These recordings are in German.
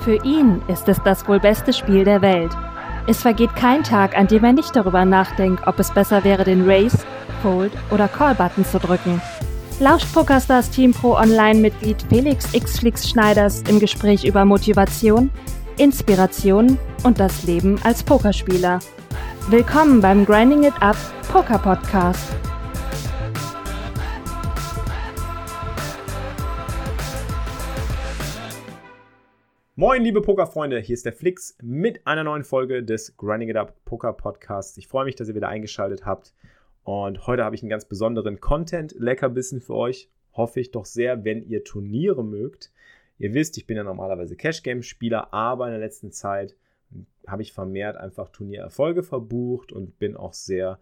Für ihn ist es das wohl beste Spiel der Welt. Es vergeht kein Tag, an dem er nicht darüber nachdenkt, ob es besser wäre, den Race, Fold oder Call-Button zu drücken. Lauscht PokerStars Team Pro Online-Mitglied Felix X Flix Schneiders im Gespräch über Motivation, Inspiration und das Leben als Pokerspieler. Willkommen beim Grinding It Up Poker Podcast. Moin, liebe Pokerfreunde, hier ist der Flix mit einer neuen Folge des Grinding It Up Poker Podcasts. Ich freue mich, dass ihr wieder eingeschaltet habt. Und heute habe ich einen ganz besonderen Content-Leckerbissen für euch. Hoffe ich doch sehr, wenn ihr Turniere mögt. Ihr wisst, ich bin ja normalerweise Cash-Game-Spieler, aber in der letzten Zeit habe ich vermehrt einfach Turniererfolge verbucht und bin auch sehr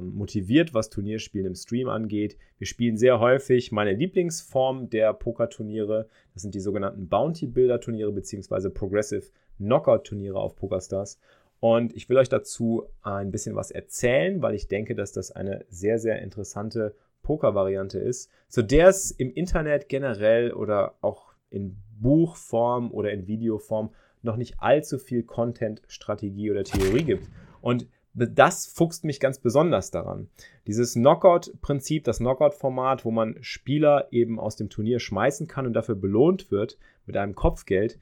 motiviert, was Turnierspielen im Stream angeht. Wir spielen sehr häufig meine Lieblingsform der Pokerturniere. Das sind die sogenannten Bounty Builder Turniere bzw. Progressive Knockout Turniere auf PokerStars. Und ich will euch dazu ein bisschen was erzählen, weil ich denke, dass das eine sehr, sehr interessante Poker-Variante ist, zu der es im Internet generell oder auch in Buchform oder in Videoform noch nicht allzu viel Content, Strategie oder Theorie gibt. Und das fuchst mich ganz besonders daran. Dieses Knockout-Prinzip, das Knockout-Format, wo man Spieler eben aus dem Turnier schmeißen kann und dafür belohnt wird mit einem Kopfgeld,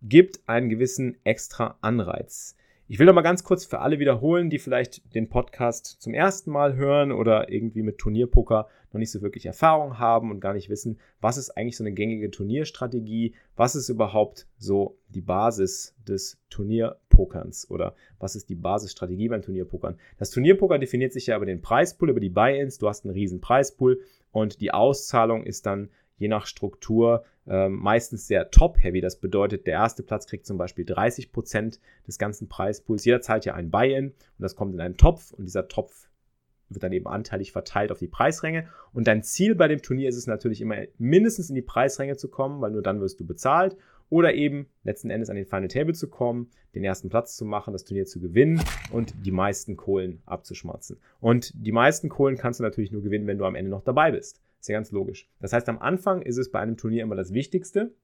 gibt einen gewissen extra Anreiz. Ich will noch mal ganz kurz für alle wiederholen, die vielleicht den Podcast zum ersten Mal hören oder irgendwie mit Turnierpoker noch nicht so wirklich Erfahrung haben und gar nicht wissen, was ist eigentlich so eine gängige Turnierstrategie, was ist überhaupt so die Basis des Turnierpokerns oder was ist die Basisstrategie beim Turnierpokern. Das Turnierpoker definiert sich ja über den Preispool, über die Buy-ins, du hast einen riesen Preispool und die Auszahlung ist dann je nach Struktur äh, meistens sehr top-heavy. Das bedeutet, der erste Platz kriegt zum Beispiel 30% des ganzen Preispools. Jeder zahlt ja ein Buy-in und das kommt in einen Topf und dieser Topf wird dann eben anteilig verteilt auf die Preisränge. Und dein Ziel bei dem Turnier ist es natürlich immer mindestens in die Preisränge zu kommen, weil nur dann wirst du bezahlt. Oder eben letzten Endes an den Final Table zu kommen, den ersten Platz zu machen, das Turnier zu gewinnen und die meisten Kohlen abzuschmatzen. Und die meisten Kohlen kannst du natürlich nur gewinnen, wenn du am Ende noch dabei bist. Ist ja ganz logisch. Das heißt, am Anfang ist es bei einem Turnier immer das Wichtigste,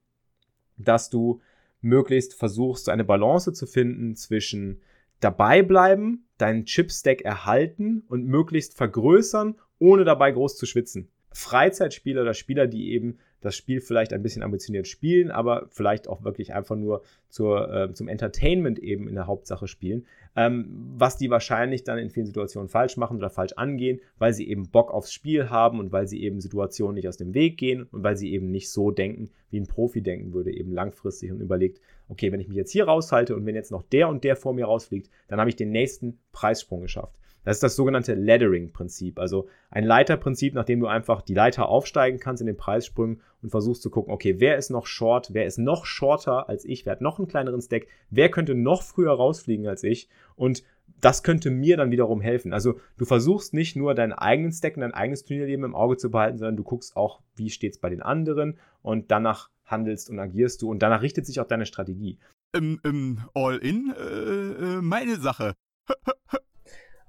dass du möglichst versuchst, eine Balance zu finden zwischen dabei bleiben, deinen Chip-Stack erhalten und möglichst vergrößern, ohne dabei groß zu schwitzen. Freizeitspieler oder Spieler, die eben das Spiel vielleicht ein bisschen ambitioniert spielen, aber vielleicht auch wirklich einfach nur zur, äh, zum Entertainment eben in der Hauptsache spielen, ähm, was die wahrscheinlich dann in vielen Situationen falsch machen oder falsch angehen, weil sie eben Bock aufs Spiel haben und weil sie eben Situationen nicht aus dem Weg gehen und weil sie eben nicht so denken, wie ein Profi denken würde, eben langfristig und überlegt, okay, wenn ich mich jetzt hier raushalte und wenn jetzt noch der und der vor mir rausfliegt, dann habe ich den nächsten Preissprung geschafft. Das ist das sogenannte Laddering-Prinzip, also ein Leiterprinzip, nachdem du einfach die Leiter aufsteigen kannst in den Preissprüngen und versuchst zu gucken, okay, wer ist noch short, wer ist noch shorter als ich, wer hat noch einen kleineren Stack, wer könnte noch früher rausfliegen als ich und das könnte mir dann wiederum helfen. Also du versuchst nicht nur deinen eigenen Stack und dein eigenes Turnierleben im Auge zu behalten, sondern du guckst auch, wie steht es bei den anderen und danach handelst und agierst du und danach richtet sich auch deine Strategie. Im, im All-In äh, äh meine Sache.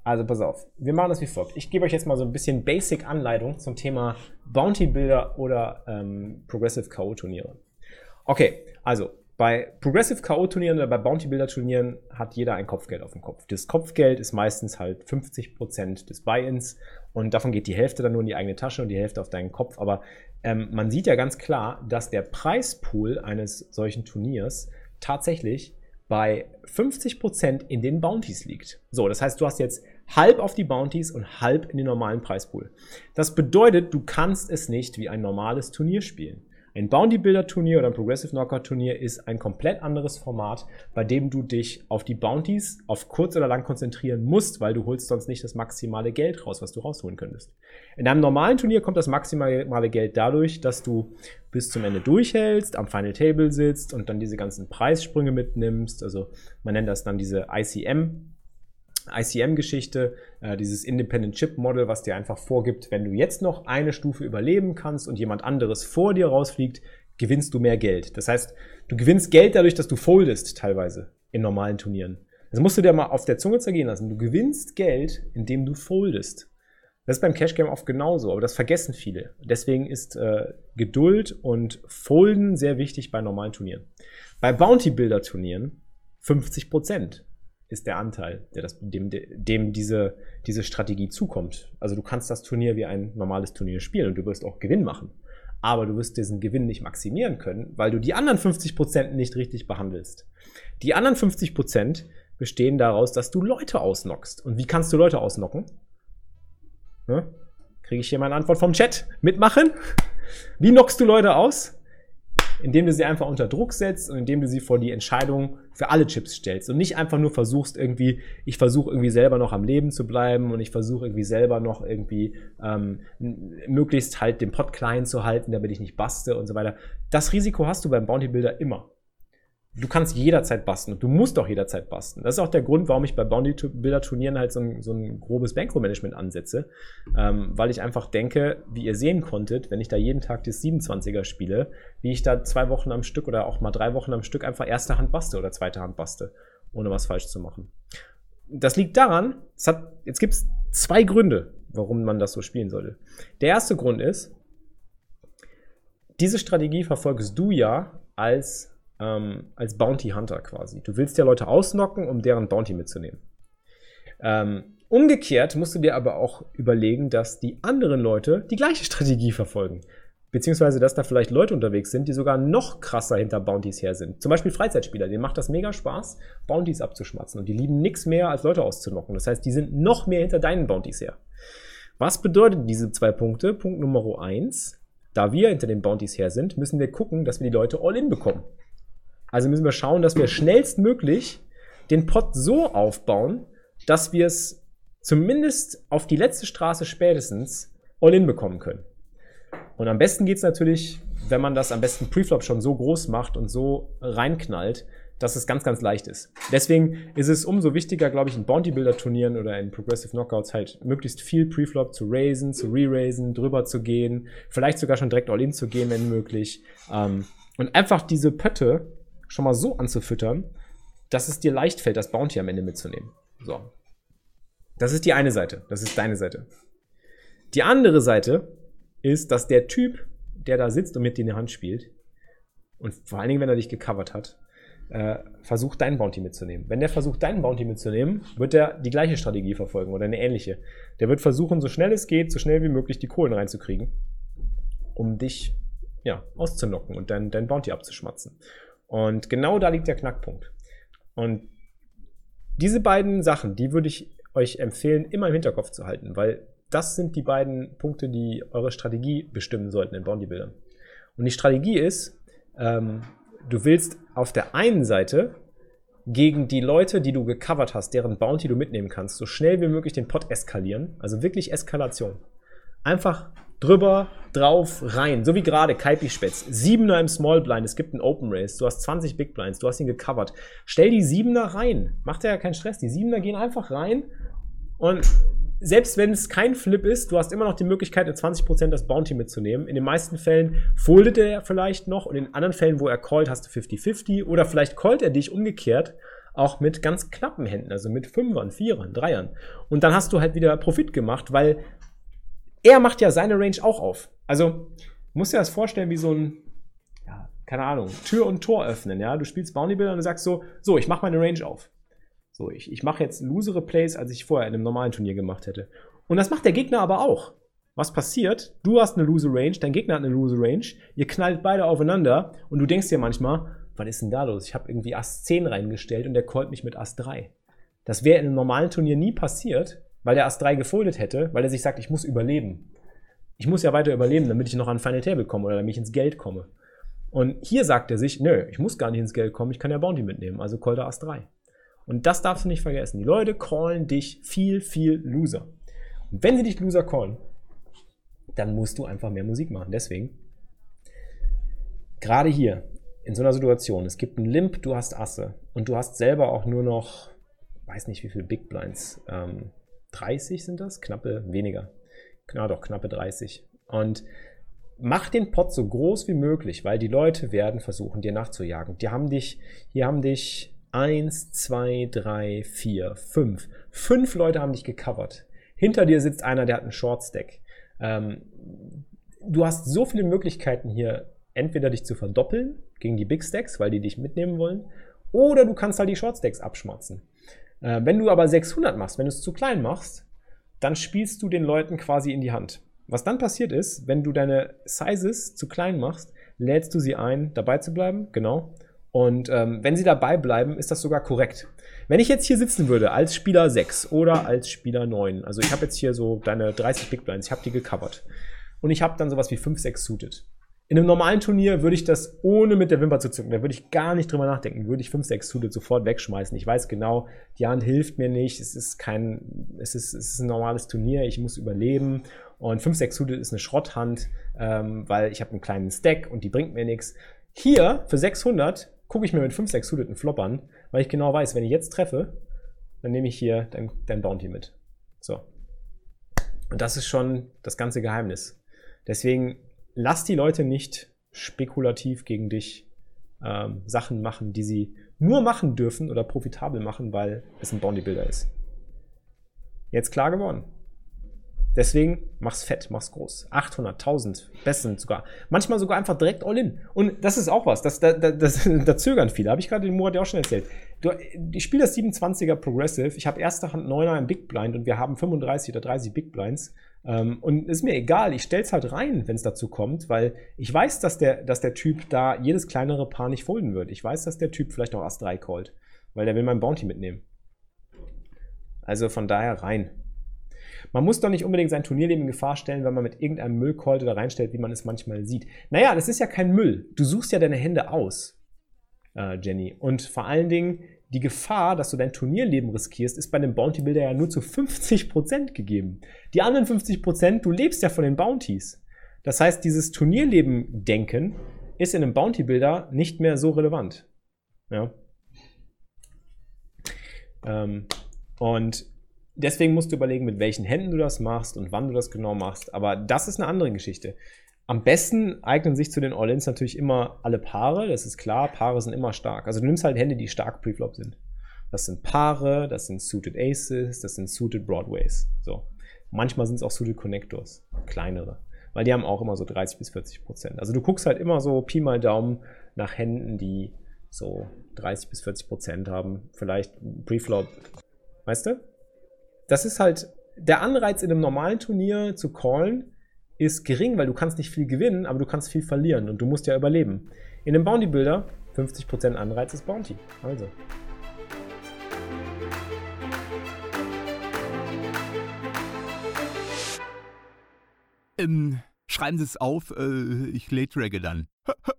Also pass auf, wir machen das wie folgt. Ich gebe euch jetzt mal so ein bisschen Basic-Anleitung zum Thema Bounty Builder oder ähm, Progressive K.O. Turniere. Okay, also bei Progressive K.O. Turnieren oder bei Bounty Builder Turnieren hat jeder ein Kopfgeld auf dem Kopf. Das Kopfgeld ist meistens halt 50% des Buy-ins und davon geht die Hälfte dann nur in die eigene Tasche und die Hälfte auf deinen Kopf. Aber ähm, man sieht ja ganz klar, dass der Preispool eines solchen Turniers tatsächlich bei 50% in den Bounties liegt. So, das heißt, du hast jetzt halb auf die Bounties und halb in den normalen Preispool. Das bedeutet, du kannst es nicht wie ein normales Turnier spielen. Ein Bounty Builder Turnier oder ein Progressive Knockout Turnier ist ein komplett anderes Format, bei dem du dich auf die Bounties auf kurz oder lang konzentrieren musst, weil du holst sonst nicht das maximale Geld raus, was du rausholen könntest. In einem normalen Turnier kommt das maximale Geld dadurch, dass du bis zum Ende durchhältst, am Final Table sitzt und dann diese ganzen Preissprünge mitnimmst. Also man nennt das dann diese ICM ICM-Geschichte, äh, dieses Independent Chip Model, was dir einfach vorgibt, wenn du jetzt noch eine Stufe überleben kannst und jemand anderes vor dir rausfliegt, gewinnst du mehr Geld. Das heißt, du gewinnst Geld dadurch, dass du foldest teilweise in normalen Turnieren. Das musst du dir mal auf der Zunge zergehen lassen. Du gewinnst Geld, indem du foldest. Das ist beim Cash Game oft genauso, aber das vergessen viele. Deswegen ist äh, Geduld und Folden sehr wichtig bei normalen Turnieren. Bei Bounty Builder Turnieren 50 ist der Anteil, der das, dem, dem diese, diese Strategie zukommt. Also du kannst das Turnier wie ein normales Turnier spielen und du wirst auch Gewinn machen. Aber du wirst diesen Gewinn nicht maximieren können, weil du die anderen 50% nicht richtig behandelst. Die anderen 50% bestehen daraus, dass du Leute ausnockst. Und wie kannst du Leute ausnocken? Ne? Kriege ich hier meine Antwort vom Chat? Mitmachen? Wie knockst du Leute aus? Indem du sie einfach unter Druck setzt und indem du sie vor die Entscheidung für alle Chips stellst und nicht einfach nur versuchst irgendwie, ich versuche irgendwie selber noch am Leben zu bleiben und ich versuche irgendwie selber noch irgendwie ähm, möglichst halt den Pot klein zu halten, damit ich nicht baste und so weiter. Das Risiko hast du beim Bounty Builder immer du kannst jederzeit basten und du musst auch jederzeit basten. Das ist auch der Grund, warum ich bei Bounty-Builder-Turnieren halt so ein, so ein grobes Bankroll-Management ansetze, ähm, weil ich einfach denke, wie ihr sehen konntet, wenn ich da jeden Tag das 27er spiele, wie ich da zwei Wochen am Stück oder auch mal drei Wochen am Stück einfach erste Hand baste oder zweite Hand baste, ohne was falsch zu machen. Das liegt daran, es hat, jetzt gibt es zwei Gründe, warum man das so spielen sollte. Der erste Grund ist, diese Strategie verfolgst du ja als ähm, als Bounty Hunter quasi. Du willst ja Leute ausnocken, um deren Bounty mitzunehmen. Ähm, umgekehrt musst du dir aber auch überlegen, dass die anderen Leute die gleiche Strategie verfolgen. Beziehungsweise, dass da vielleicht Leute unterwegs sind, die sogar noch krasser hinter Bounties her sind. Zum Beispiel Freizeitspieler, denen macht das mega Spaß, Bounties abzuschmatzen. Und die lieben nichts mehr, als Leute auszunocken. Das heißt, die sind noch mehr hinter deinen Bounties her. Was bedeutet diese zwei Punkte? Punkt Nummer eins: Da wir hinter den Bounties her sind, müssen wir gucken, dass wir die Leute all in bekommen. Also müssen wir schauen, dass wir schnellstmöglich den Pot so aufbauen, dass wir es zumindest auf die letzte Straße spätestens all-in bekommen können. Und am besten geht es natürlich, wenn man das am besten Preflop schon so groß macht und so reinknallt, dass es ganz, ganz leicht ist. Deswegen ist es umso wichtiger, glaube ich, in Bounty Builder Turnieren oder in Progressive Knockouts halt möglichst viel Preflop zu raisen, zu re-raisen, drüber zu gehen, vielleicht sogar schon direkt all-in zu gehen, wenn möglich. Ähm, und einfach diese Pötte schon mal so anzufüttern, dass es dir leicht fällt, das Bounty am Ende mitzunehmen. So. Das ist die eine Seite. Das ist deine Seite. Die andere Seite ist, dass der Typ, der da sitzt und mit dir in der Hand spielt, und vor allen Dingen, wenn er dich gecovert hat, äh, versucht, dein Bounty mitzunehmen. Wenn der versucht, deinen Bounty mitzunehmen, wird er die gleiche Strategie verfolgen oder eine ähnliche. Der wird versuchen, so schnell es geht, so schnell wie möglich die Kohlen reinzukriegen, um dich ja, auszunocken und dein, dein Bounty abzuschmatzen. Und genau da liegt der Knackpunkt. Und diese beiden Sachen, die würde ich euch empfehlen, immer im Hinterkopf zu halten, weil das sind die beiden Punkte, die eure Strategie bestimmen sollten in Bountybuildern. Und die Strategie ist, ähm, du willst auf der einen Seite gegen die Leute, die du gecovert hast, deren Bounty du mitnehmen kannst, so schnell wie möglich den Pot eskalieren. Also wirklich Eskalation. Einfach drüber, drauf, rein. So wie gerade Kaipi Spätz. Siebener im Small Blind, es gibt einen Open Race, du hast 20 Big Blinds, du hast ihn gecovert. Stell die Siebener rein. Macht ja keinen Stress. Die Siebener gehen einfach rein und selbst wenn es kein Flip ist, du hast immer noch die Möglichkeit, in 20% das Bounty mitzunehmen. In den meisten Fällen foldet er vielleicht noch und in anderen Fällen, wo er callt, hast du 50-50 oder vielleicht callt er dich umgekehrt auch mit ganz knappen Händen, also mit Fünfern, Vierern, Dreiern. Und dann hast du halt wieder Profit gemacht, weil er macht ja seine Range auch auf. Also, musst dir das vorstellen wie so ein, ja, keine Ahnung, Tür und Tor öffnen, ja. Du spielst Bounty Builder und du sagst so, so, ich mache meine Range auf. So, ich, ich mache jetzt losere Plays, als ich vorher in einem normalen Turnier gemacht hätte. Und das macht der Gegner aber auch. Was passiert? Du hast eine lose Range, dein Gegner hat eine lose Range, ihr knallt beide aufeinander und du denkst dir manchmal, was ist denn da los? Ich habe irgendwie Ass 10 reingestellt und der callt mich mit Ass 3. Das wäre in einem normalen Turnier nie passiert, weil der Ass 3 gefoldet hätte, weil er sich sagt, ich muss überleben. Ich muss ja weiter überleben, damit ich noch an Final Table komme oder damit ich ins Geld komme. Und hier sagt er sich, nö, ich muss gar nicht ins Geld kommen, ich kann ja Bounty mitnehmen, also call der Ass 3. Und das darfst du nicht vergessen. Die Leute callen dich viel, viel Loser. Und wenn sie dich Loser callen, dann musst du einfach mehr Musik machen. Deswegen, gerade hier, in so einer Situation, es gibt einen Limp, du hast Asse und du hast selber auch nur noch, weiß nicht wie viele Big Blinds, ähm, 30 sind das, knappe weniger. Na doch, knappe 30. Und mach den Pot so groß wie möglich, weil die Leute werden versuchen, dir nachzujagen. Die haben dich, hier haben dich eins, zwei, drei, vier, fünf. Fünf Leute haben dich gecovert. Hinter dir sitzt einer, der hat einen Short Stack. Ähm, du hast so viele Möglichkeiten hier, entweder dich zu verdoppeln gegen die Big Stacks, weil die dich mitnehmen wollen, oder du kannst halt die Short Stacks abschmatzen. Äh, wenn du aber 600 machst, wenn du es zu klein machst, dann spielst du den Leuten quasi in die Hand. Was dann passiert ist, wenn du deine Sizes zu klein machst, lädst du sie ein, dabei zu bleiben, genau. Und ähm, wenn sie dabei bleiben, ist das sogar korrekt. Wenn ich jetzt hier sitzen würde als Spieler 6 oder als Spieler 9, also ich habe jetzt hier so deine 30 Big Blinds, ich habe die gecovert. Und ich habe dann sowas wie 5, 6 suited. In einem normalen Turnier würde ich das ohne mit der Wimper zu zucken, da würde ich gar nicht drüber nachdenken, würde ich 5, 6 Suited sofort wegschmeißen. Ich weiß genau, die Hand hilft mir nicht, es ist kein, es ist, es ist ein normales Turnier, ich muss überleben und 5, 6 Suited ist eine Schrotthand, ähm, weil ich habe einen kleinen Stack und die bringt mir nichts. Hier für 600 gucke ich mir mit 5, 6 Suited einen Flop an, weil ich genau weiß, wenn ich jetzt treffe, dann nehme ich hier dein, dein Bounty mit. So. Und das ist schon das ganze Geheimnis. Deswegen lass die Leute nicht spekulativ gegen dich ähm, Sachen machen, die sie nur machen dürfen oder profitabel machen, weil es ein Bodybuilder ist. Jetzt klar geworden. Deswegen mach's fett, mach's groß. 800, 1000, besten sogar. Manchmal sogar einfach direkt all in. Und das ist auch was, das, das, das, da zögern viele. Habe ich gerade den Murat ja auch schon erzählt. Du, ich spiele das 27er Progressive. Ich habe erste Hand 9er im Big Blind und wir haben 35 oder 30 Big Blinds. Ähm, und ist mir egal, ich stell's halt rein, wenn es dazu kommt, weil ich weiß, dass der, dass der Typ da jedes kleinere Paar nicht folden wird. Ich weiß, dass der Typ vielleicht auch Ass 3 callt, weil der will mein Bounty mitnehmen. Also von daher rein. Man muss doch nicht unbedingt sein Turnierleben in Gefahr stellen, wenn man mit irgendeinem Müll callt oder reinstellt, wie man es manchmal sieht. Naja, das ist ja kein Müll. Du suchst ja deine Hände aus, äh, Jenny. Und vor allen Dingen, die Gefahr, dass du dein Turnierleben riskierst, ist bei einem Bounty Builder ja nur zu 50% gegeben. Die anderen 50%, du lebst ja von den Bounties. Das heißt, dieses Turnierleben-Denken ist in einem Bounty Builder nicht mehr so relevant. Ja. Ähm, und deswegen musst du überlegen, mit welchen Händen du das machst und wann du das genau machst. Aber das ist eine andere Geschichte. Am besten eignen sich zu den All-Ins natürlich immer alle Paare, das ist klar, Paare sind immer stark. Also du nimmst halt Hände, die stark Preflop sind. Das sind Paare, das sind Suited Aces, das sind Suited Broadways. So. Manchmal sind es auch Suited Connectors, kleinere. Weil die haben auch immer so 30 bis 40 Prozent. Also du guckst halt immer so Pi mal Daumen nach Händen, die so 30 bis 40 Prozent haben. Vielleicht Preflop. Weißt du? Das ist halt der Anreiz in einem normalen Turnier zu callen, ist gering, weil du kannst nicht viel gewinnen, aber du kannst viel verlieren und du musst ja überleben. In einem Bounty Builder 50% Anreiz ist Bounty. Also. Ähm, schreiben Sie es auf, äh, ich late dann.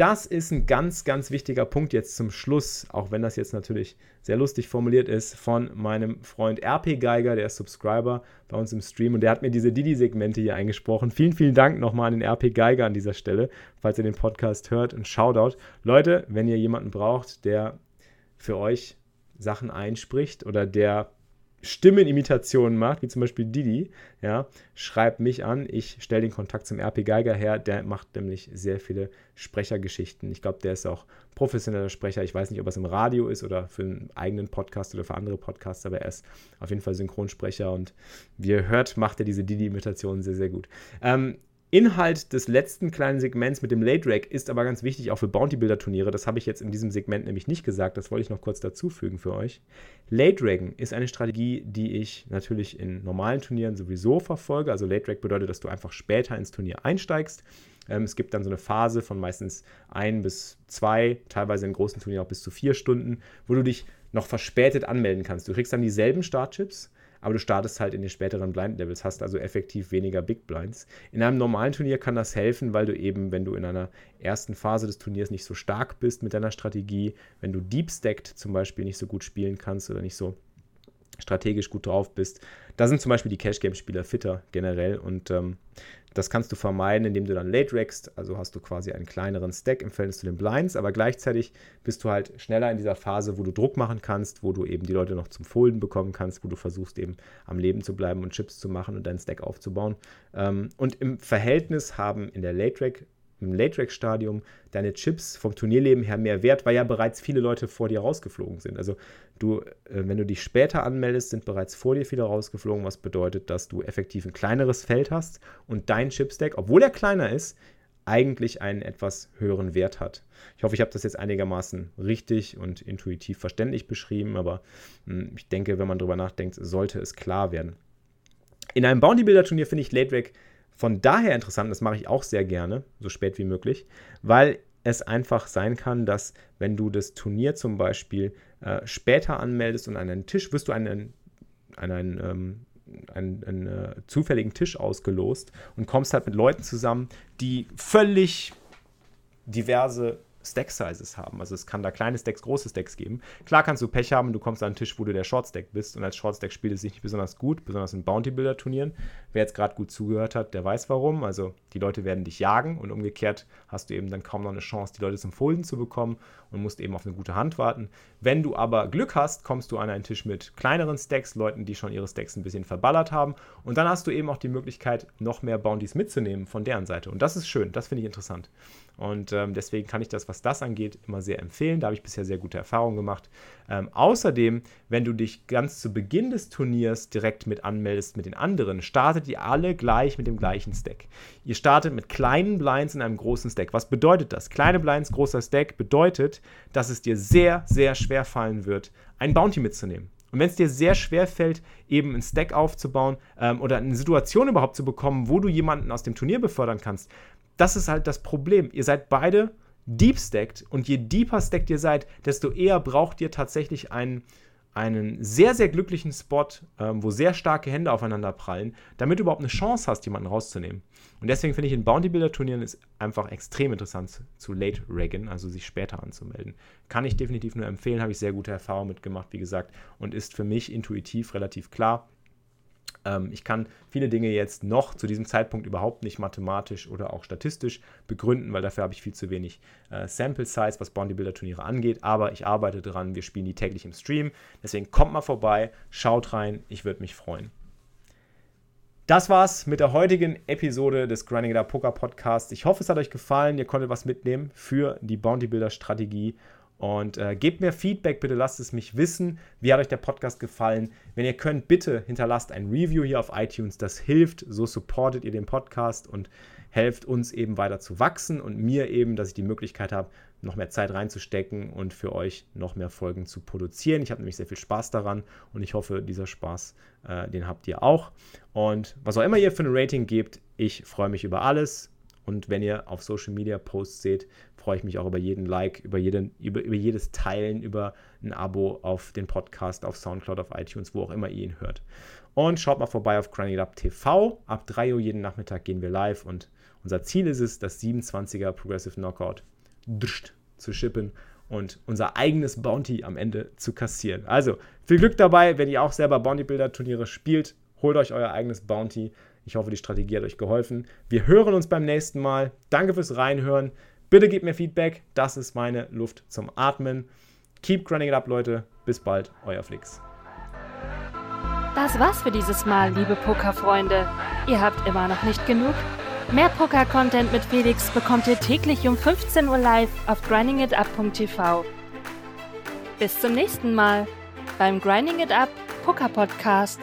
Das ist ein ganz, ganz wichtiger Punkt jetzt zum Schluss, auch wenn das jetzt natürlich sehr lustig formuliert ist, von meinem Freund RP Geiger, der ist Subscriber bei uns im Stream und der hat mir diese Didi-Segmente hier eingesprochen. Vielen, vielen Dank nochmal an den RP Geiger an dieser Stelle, falls ihr den Podcast hört. Ein Shoutout. Leute, wenn ihr jemanden braucht, der für euch Sachen einspricht oder der Stimmenimitationen macht, wie zum Beispiel Didi, ja, schreibt mich an. Ich stelle den Kontakt zum RP Geiger her. Der macht nämlich sehr viele Sprechergeschichten. Ich glaube, der ist auch professioneller Sprecher. Ich weiß nicht, ob es im Radio ist oder für einen eigenen Podcast oder für andere Podcasts, aber er ist auf jeden Fall Synchronsprecher und wie ihr hört, macht er diese Didi-Imitationen sehr, sehr gut. Ähm, Inhalt des letzten kleinen Segments mit dem Late Rack ist aber ganz wichtig auch für Bounty Builder Turniere. Das habe ich jetzt in diesem Segment nämlich nicht gesagt. Das wollte ich noch kurz dazufügen für euch. Late Raggen ist eine Strategie, die ich natürlich in normalen Turnieren sowieso verfolge. Also Late Rag bedeutet, dass du einfach später ins Turnier einsteigst. Ähm, es gibt dann so eine Phase von meistens ein bis zwei, teilweise in großen Turnieren auch bis zu vier Stunden, wo du dich noch verspätet anmelden kannst. Du kriegst dann dieselben Startchips aber du startest halt in den späteren Blind Levels, hast also effektiv weniger Big Blinds. In einem normalen Turnier kann das helfen, weil du eben, wenn du in einer ersten Phase des Turniers nicht so stark bist mit deiner Strategie, wenn du Deep Stacked zum Beispiel nicht so gut spielen kannst oder nicht so strategisch gut drauf bist, da sind zum Beispiel die Cash Game Spieler fitter generell und ähm, das kannst du vermeiden, indem du dann late rackst, also hast du quasi einen kleineren Stack im Verhältnis zu den Blinds, aber gleichzeitig bist du halt schneller in dieser Phase, wo du Druck machen kannst, wo du eben die Leute noch zum Folden bekommen kannst, wo du versuchst eben am Leben zu bleiben und Chips zu machen und deinen Stack aufzubauen. Ähm, und im Verhältnis haben in der Late Rack im Late-Rack-Stadium deine Chips vom Turnierleben her mehr wert, weil ja bereits viele Leute vor dir rausgeflogen sind. Also du, äh, wenn du dich später anmeldest, sind bereits vor dir viele rausgeflogen, was bedeutet, dass du effektiv ein kleineres Feld hast und dein Chipstack, obwohl er kleiner ist, eigentlich einen etwas höheren Wert hat. Ich hoffe, ich habe das jetzt einigermaßen richtig und intuitiv verständlich beschrieben, aber hm, ich denke, wenn man darüber nachdenkt, sollte es klar werden. In einem Bounty-Builder-Turnier finde ich Late Rack von daher interessant, das mache ich auch sehr gerne, so spät wie möglich, weil es einfach sein kann, dass wenn du das Turnier zum Beispiel äh, später anmeldest und an einen Tisch, wirst du einen, einen, ähm, einen, einen äh, zufälligen Tisch ausgelost und kommst halt mit Leuten zusammen, die völlig diverse Stack-Sizes haben. Also es kann da kleine Stacks, große Stacks geben. Klar kannst du Pech haben, du kommst an einen Tisch, wo du der Short-Stack bist und als Short-Stack spielt es sich nicht besonders gut, besonders in Bounty-Builder-Turnieren. Wer jetzt gerade gut zugehört hat, der weiß warum. Also die Leute werden dich jagen und umgekehrt hast du eben dann kaum noch eine Chance, die Leute zum Folden zu bekommen und musst eben auf eine gute Hand warten. Wenn du aber Glück hast, kommst du an einen Tisch mit kleineren Stacks, Leuten, die schon ihre Stacks ein bisschen verballert haben und dann hast du eben auch die Möglichkeit, noch mehr Bounties mitzunehmen von deren Seite. Und das ist schön, das finde ich interessant. Und ähm, deswegen kann ich das, was das angeht, immer sehr empfehlen. Da habe ich bisher sehr gute Erfahrungen gemacht. Ähm, außerdem, wenn du dich ganz zu Beginn des Turniers direkt mit anmeldest mit den anderen, startet ihr alle gleich mit dem gleichen Stack. Ihr startet mit kleinen Blinds in einem großen Stack. Was bedeutet das? Kleine Blinds, großer Stack bedeutet, dass es dir sehr, sehr schwer fallen wird, ein Bounty mitzunehmen. Und wenn es dir sehr schwer fällt, eben einen Stack aufzubauen ähm, oder eine Situation überhaupt zu bekommen, wo du jemanden aus dem Turnier befördern kannst, das ist halt das Problem. Ihr seid beide deep stacked und je deeper stacked ihr seid, desto eher braucht ihr tatsächlich einen, einen sehr, sehr glücklichen Spot, ähm, wo sehr starke Hände aufeinander prallen, damit du überhaupt eine Chance hast, jemanden rauszunehmen. Und deswegen finde ich in Bounty Builder Turnieren ist einfach extrem interessant zu Late Regan, also sich später anzumelden. Kann ich definitiv nur empfehlen, habe ich sehr gute Erfahrungen mitgemacht, wie gesagt, und ist für mich intuitiv relativ klar. Ähm, ich kann viele Dinge jetzt noch zu diesem Zeitpunkt überhaupt nicht mathematisch oder auch statistisch begründen, weil dafür habe ich viel zu wenig äh, Sample Size, was Bodybuilder-Turniere angeht. Aber ich arbeite dran, wir spielen die täglich im Stream. Deswegen kommt mal vorbei, schaut rein, ich würde mich freuen. Das war's mit der heutigen Episode des Grinding Poker Podcast. Ich hoffe, es hat euch gefallen. Ihr konntet was mitnehmen für die Bounty Builder Strategie. Und äh, gebt mir Feedback, bitte lasst es mich wissen. Wie hat euch der Podcast gefallen? Wenn ihr könnt, bitte hinterlasst ein Review hier auf iTunes. Das hilft, so supportet ihr den Podcast und helft uns eben weiter zu wachsen und mir eben, dass ich die Möglichkeit habe, noch mehr Zeit reinzustecken und für euch noch mehr Folgen zu produzieren. Ich habe nämlich sehr viel Spaß daran und ich hoffe, dieser Spaß, äh, den habt ihr auch. Und was auch immer ihr für ein Rating gebt, ich freue mich über alles. Und wenn ihr auf Social Media Posts seht, freue ich mich auch über jeden Like, über, jeden, über, über jedes Teilen, über ein Abo auf den Podcast, auf Soundcloud, auf iTunes, wo auch immer ihr ihn hört. Und schaut mal vorbei auf Granny Lab TV. Ab 3 Uhr jeden Nachmittag gehen wir live und unser Ziel ist es, das 27er Progressive Knockout zu shippen und unser eigenes Bounty am Ende zu kassieren. Also viel Glück dabei, wenn ihr auch selber Bounty-Builder-Turniere spielt. Holt euch euer eigenes Bounty. Ich hoffe, die Strategie hat euch geholfen. Wir hören uns beim nächsten Mal. Danke fürs Reinhören. Bitte gebt mir Feedback. Das ist meine Luft zum Atmen. Keep grinding it up, Leute. Bis bald, euer Flix. Das war's für dieses Mal, liebe Pokerfreunde. Ihr habt immer noch nicht genug? Mehr Poker-Content mit Felix bekommt ihr täglich um 15 Uhr live auf grindingitup.tv. Bis zum nächsten Mal beim Grinding It Up Poker Podcast.